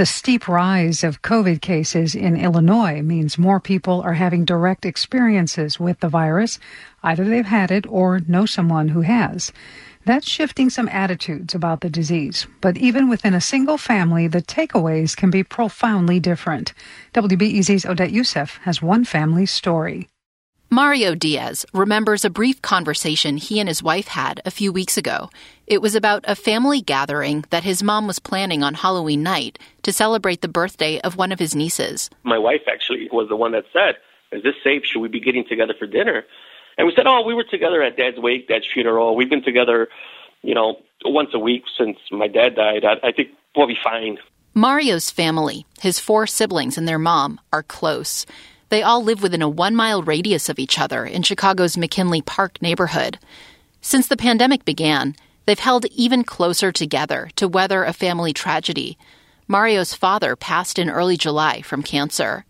The steep rise of COVID cases in Illinois means more people are having direct experiences with the virus. Either they've had it or know someone who has. That's shifting some attitudes about the disease. But even within a single family, the takeaways can be profoundly different. WBEZ's Odette Yousef has one family's story. Mario Diaz remembers a brief conversation he and his wife had a few weeks ago. It was about a family gathering that his mom was planning on Halloween night to celebrate the birthday of one of his nieces. My wife actually was the one that said, Is this safe? Should we be getting together for dinner? And we said, Oh, we were together at dad's wake, dad's funeral. We've been together, you know, once a week since my dad died. I, I think we'll be fine. Mario's family, his four siblings and their mom, are close. They all live within a one mile radius of each other in Chicago's McKinley Park neighborhood. Since the pandemic began, they've held even closer together to weather a family tragedy. Mario's father passed in early July from cancer.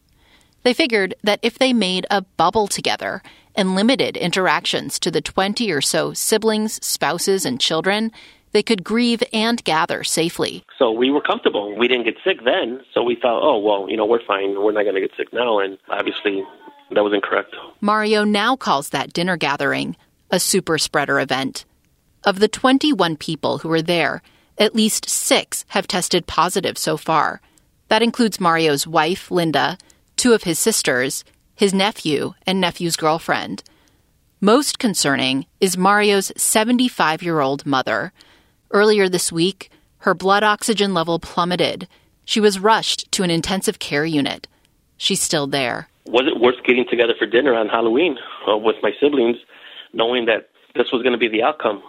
They figured that if they made a bubble together and limited interactions to the 20 or so siblings, spouses, and children, they could grieve and gather safely. So we were comfortable. We didn't get sick then, so we thought, oh, well, you know, we're fine. We're not going to get sick now. And obviously, that was incorrect. Mario now calls that dinner gathering a super spreader event. Of the 21 people who were there, at least six have tested positive so far. That includes Mario's wife, Linda, two of his sisters, his nephew, and nephew's girlfriend. Most concerning is Mario's 75 year old mother. Earlier this week, her blood oxygen level plummeted. She was rushed to an intensive care unit. She's still there. Was it worth getting together for dinner on Halloween uh, with my siblings, knowing that this was going to be the outcome?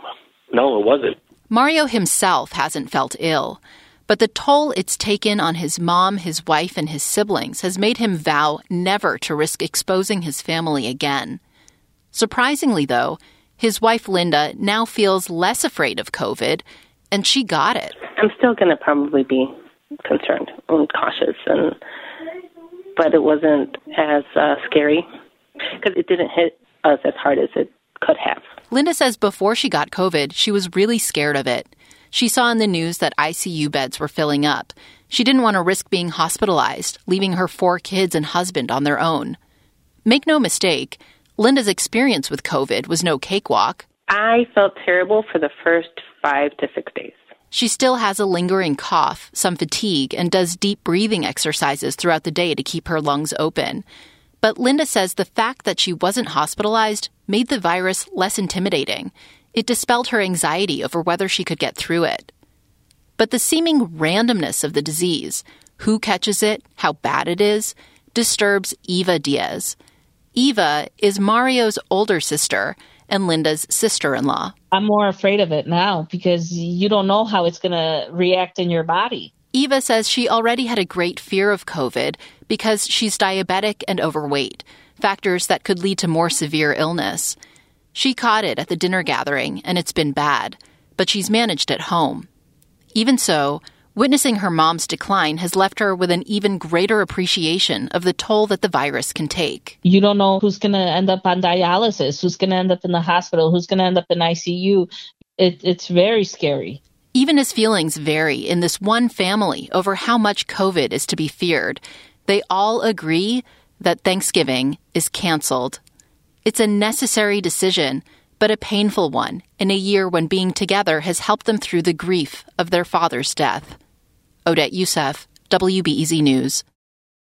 No, it wasn't. Mario himself hasn't felt ill, but the toll it's taken on his mom, his wife, and his siblings has made him vow never to risk exposing his family again. Surprisingly, though, his wife Linda now feels less afraid of COVID, and she got it. I'm still going to probably be concerned and cautious, and but it wasn't as uh, scary because it didn't hit us as hard as it could have. Linda says before she got COVID, she was really scared of it. She saw in the news that ICU beds were filling up. She didn't want to risk being hospitalized, leaving her four kids and husband on their own. Make no mistake, Linda's experience with COVID was no cakewalk. I felt terrible for the first five to six days. She still has a lingering cough, some fatigue, and does deep breathing exercises throughout the day to keep her lungs open. But Linda says the fact that she wasn't hospitalized made the virus less intimidating. It dispelled her anxiety over whether she could get through it. But the seeming randomness of the disease, who catches it, how bad it is, disturbs Eva Diaz. Eva is Mario's older sister and Linda's sister in law. I'm more afraid of it now because you don't know how it's going to react in your body. Eva says she already had a great fear of COVID because she's diabetic and overweight, factors that could lead to more severe illness. She caught it at the dinner gathering and it's been bad, but she's managed at home. Even so, Witnessing her mom's decline has left her with an even greater appreciation of the toll that the virus can take. You don't know who's going to end up on dialysis, who's going to end up in the hospital, who's going to end up in ICU. It, it's very scary. Even as feelings vary in this one family over how much COVID is to be feared, they all agree that Thanksgiving is canceled. It's a necessary decision but a painful one in a year when being together has helped them through the grief of their father's death. Odette Yousef, WBEZ News.